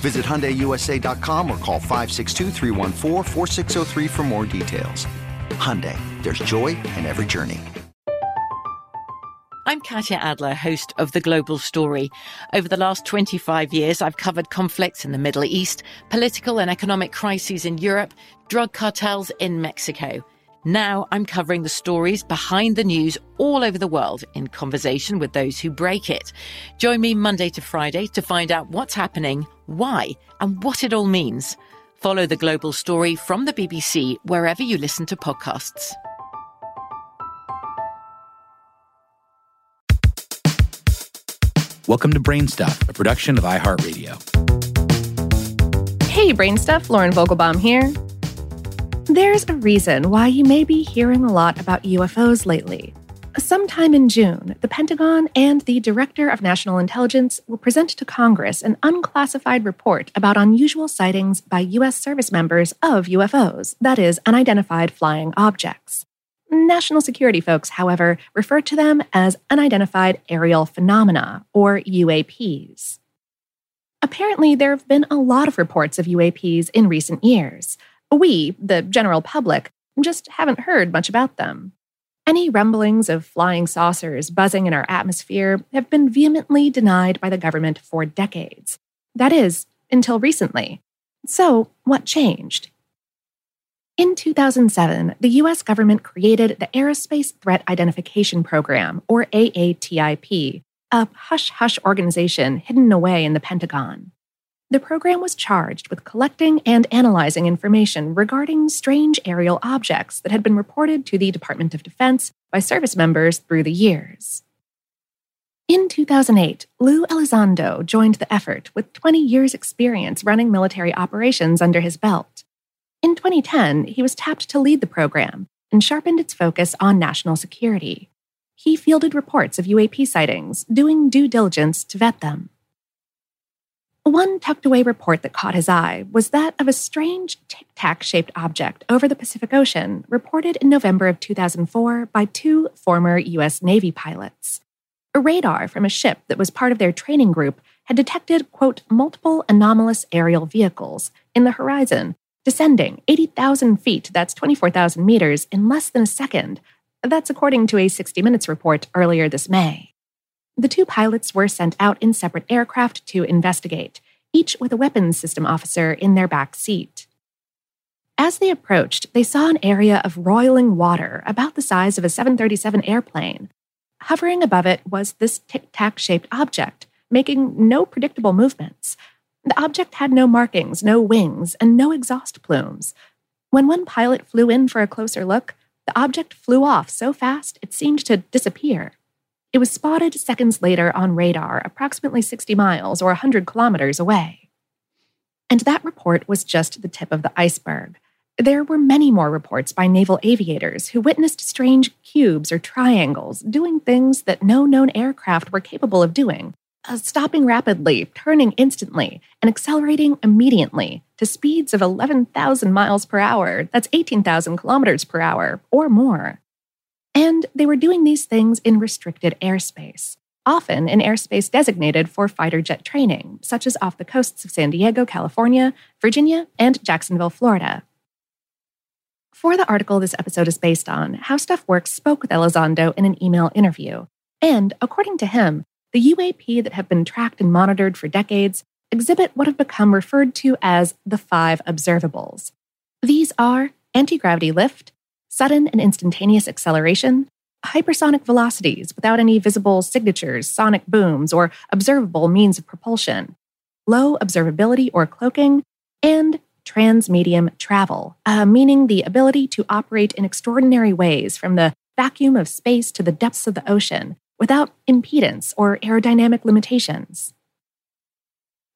Visit HyundaiUSA.com or call 562 for more details. Hyundai, there's joy in every journey. I'm Katya Adler, host of The Global Story. Over the last 25 years, I've covered conflicts in the Middle East, political and economic crises in Europe, drug cartels in Mexico. Now I'm covering the stories behind the news all over the world in conversation with those who break it. Join me Monday to Friday to find out what's happening, why, and what it all means. Follow the global story from the BBC wherever you listen to podcasts. Welcome to Brainstuff, a production of iHeartRadio. Hey, Brainstuff, Lauren Vogelbaum here. There's a reason why you may be hearing a lot about UFOs lately. Sometime in June, the Pentagon and the Director of National Intelligence will present to Congress an unclassified report about unusual sightings by U.S. service members of UFOs, that is, unidentified flying objects. National security folks, however, refer to them as unidentified aerial phenomena, or UAPs. Apparently, there have been a lot of reports of UAPs in recent years. We, the general public, just haven't heard much about them. Any rumblings of flying saucers buzzing in our atmosphere have been vehemently denied by the government for decades. That is, until recently. So, what changed? In 2007, the US government created the Aerospace Threat Identification Program, or AATIP, a hush hush organization hidden away in the Pentagon. The program was charged with collecting and analyzing information regarding strange aerial objects that had been reported to the Department of Defense by service members through the years. In 2008, Lou Elizondo joined the effort with 20 years' experience running military operations under his belt. In 2010, he was tapped to lead the program and sharpened its focus on national security. He fielded reports of UAP sightings, doing due diligence to vet them. One tucked away report that caught his eye was that of a strange tic tac shaped object over the Pacific Ocean, reported in November of 2004 by two former U.S. Navy pilots. A radar from a ship that was part of their training group had detected, quote, multiple anomalous aerial vehicles in the horizon, descending 80,000 feet, that's 24,000 meters, in less than a second. That's according to a 60 Minutes report earlier this May. The two pilots were sent out in separate aircraft to investigate, each with a weapons system officer in their back seat. As they approached, they saw an area of roiling water about the size of a 737 airplane. Hovering above it was this tic tac shaped object, making no predictable movements. The object had no markings, no wings, and no exhaust plumes. When one pilot flew in for a closer look, the object flew off so fast it seemed to disappear. It was spotted seconds later on radar, approximately 60 miles or 100 kilometers away. And that report was just the tip of the iceberg. There were many more reports by naval aviators who witnessed strange cubes or triangles doing things that no known aircraft were capable of doing, uh, stopping rapidly, turning instantly, and accelerating immediately to speeds of 11,000 miles per hour. That's 18,000 kilometers per hour or more. And they were doing these things in restricted airspace, often in airspace designated for fighter jet training, such as off the coasts of San Diego, California, Virginia, and Jacksonville, Florida. For the article this episode is based on, How Stuff Works spoke with Elizondo in an email interview. And according to him, the UAP that have been tracked and monitored for decades exhibit what have become referred to as the five observables. These are anti gravity lift, sudden and instantaneous acceleration, hypersonic velocities without any visible signatures, sonic booms, or observable means of propulsion, low observability or cloaking, and transmedium travel, uh, meaning the ability to operate in extraordinary ways from the vacuum of space to the depths of the ocean without impedance or aerodynamic limitations.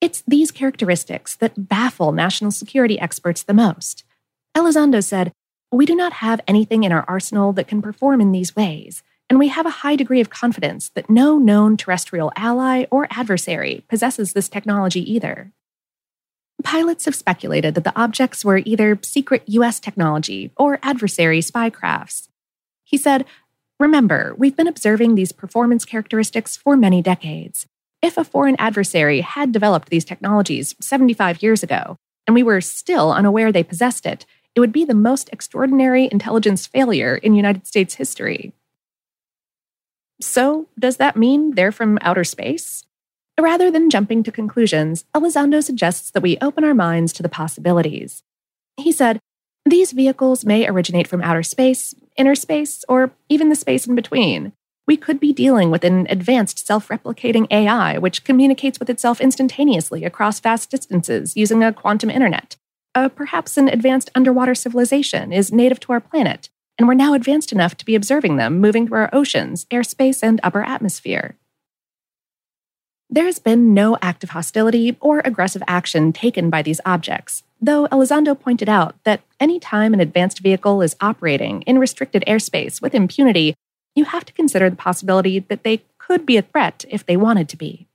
It's these characteristics that baffle national security experts the most. Elizondo said, We do not have anything in our arsenal that can perform in these ways, and we have a high degree of confidence that no known terrestrial ally or adversary possesses this technology either. Pilots have speculated that the objects were either secret US technology or adversary spy crafts. He said, Remember, we've been observing these performance characteristics for many decades. If a foreign adversary had developed these technologies 75 years ago, and we were still unaware they possessed it, it would be the most extraordinary intelligence failure in United States history. So, does that mean they're from outer space? Rather than jumping to conclusions, Elizondo suggests that we open our minds to the possibilities. He said, These vehicles may originate from outer space, inner space, or even the space in between. We could be dealing with an advanced self replicating AI which communicates with itself instantaneously across vast distances using a quantum internet. Uh, perhaps an advanced underwater civilization is native to our planet, and we're now advanced enough to be observing them moving through our oceans, airspace, and upper atmosphere. There has been no active hostility or aggressive action taken by these objects, though Elizondo pointed out that any time an advanced vehicle is operating in restricted airspace with impunity, you have to consider the possibility that they could be a threat if they wanted to be.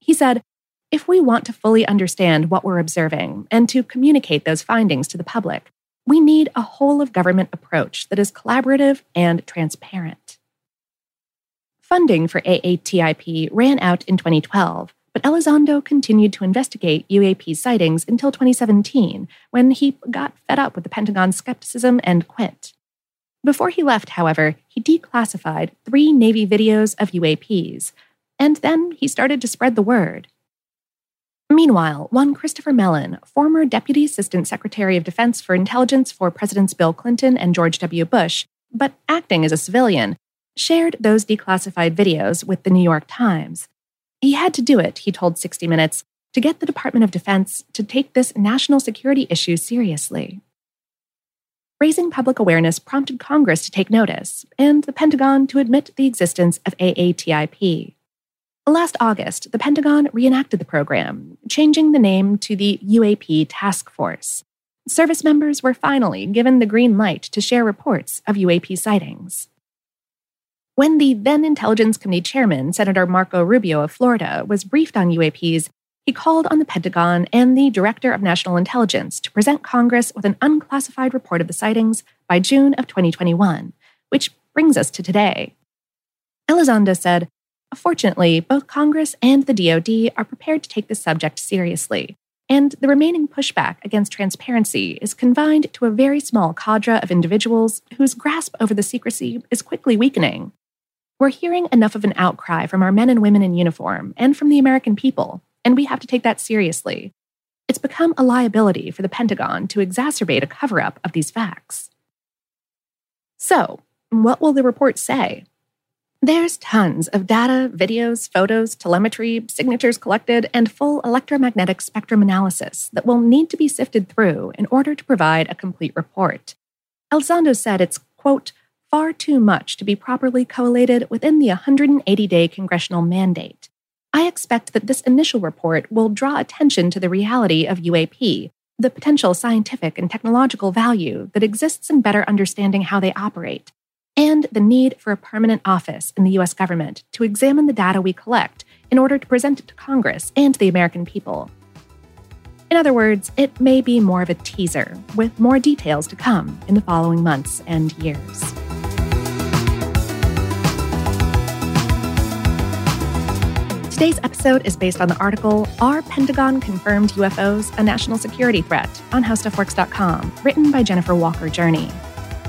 He said, if we want to fully understand what we're observing and to communicate those findings to the public, we need a whole of government approach that is collaborative and transparent. Funding for AATIP ran out in 2012, but Elizondo continued to investigate UAP sightings until 2017, when he got fed up with the Pentagon's skepticism and quit. Before he left, however, he declassified three Navy videos of UAPs, and then he started to spread the word. Meanwhile, one Christopher Mellon, former Deputy Assistant Secretary of Defense for Intelligence for Presidents Bill Clinton and George W. Bush, but acting as a civilian, shared those declassified videos with the New York Times. He had to do it, he told 60 Minutes, to get the Department of Defense to take this national security issue seriously. Raising public awareness prompted Congress to take notice and the Pentagon to admit the existence of AATIP. Last August, the Pentagon reenacted the program, changing the name to the UAP Task Force. Service members were finally given the green light to share reports of UAP sightings. When the then Intelligence Committee chairman, Senator Marco Rubio of Florida, was briefed on UAPs, he called on the Pentagon and the Director of National Intelligence to present Congress with an unclassified report of the sightings by June of 2021, which brings us to today. Elizondo said, Fortunately, both Congress and the DoD are prepared to take this subject seriously, and the remaining pushback against transparency is confined to a very small cadre of individuals whose grasp over the secrecy is quickly weakening. We're hearing enough of an outcry from our men and women in uniform and from the American people, and we have to take that seriously. it's become a liability for the Pentagon to exacerbate a cover up of these facts. So, what will the report say? There's tons of data, videos, photos, telemetry, signatures collected, and full electromagnetic spectrum analysis that will need to be sifted through in order to provide a complete report. Elizondo said it's, quote, far too much to be properly collated within the 180 day congressional mandate. I expect that this initial report will draw attention to the reality of UAP, the potential scientific and technological value that exists in better understanding how they operate, and the need for a permanent office in the US government to examine the data we collect in order to present it to Congress and the American people. In other words, it may be more of a teaser, with more details to come in the following months and years. Today's episode is based on the article Are Pentagon Confirmed UFOs a National Security Threat on HowStuffWorks.com, written by Jennifer Walker Journey.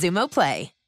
Xumo Play.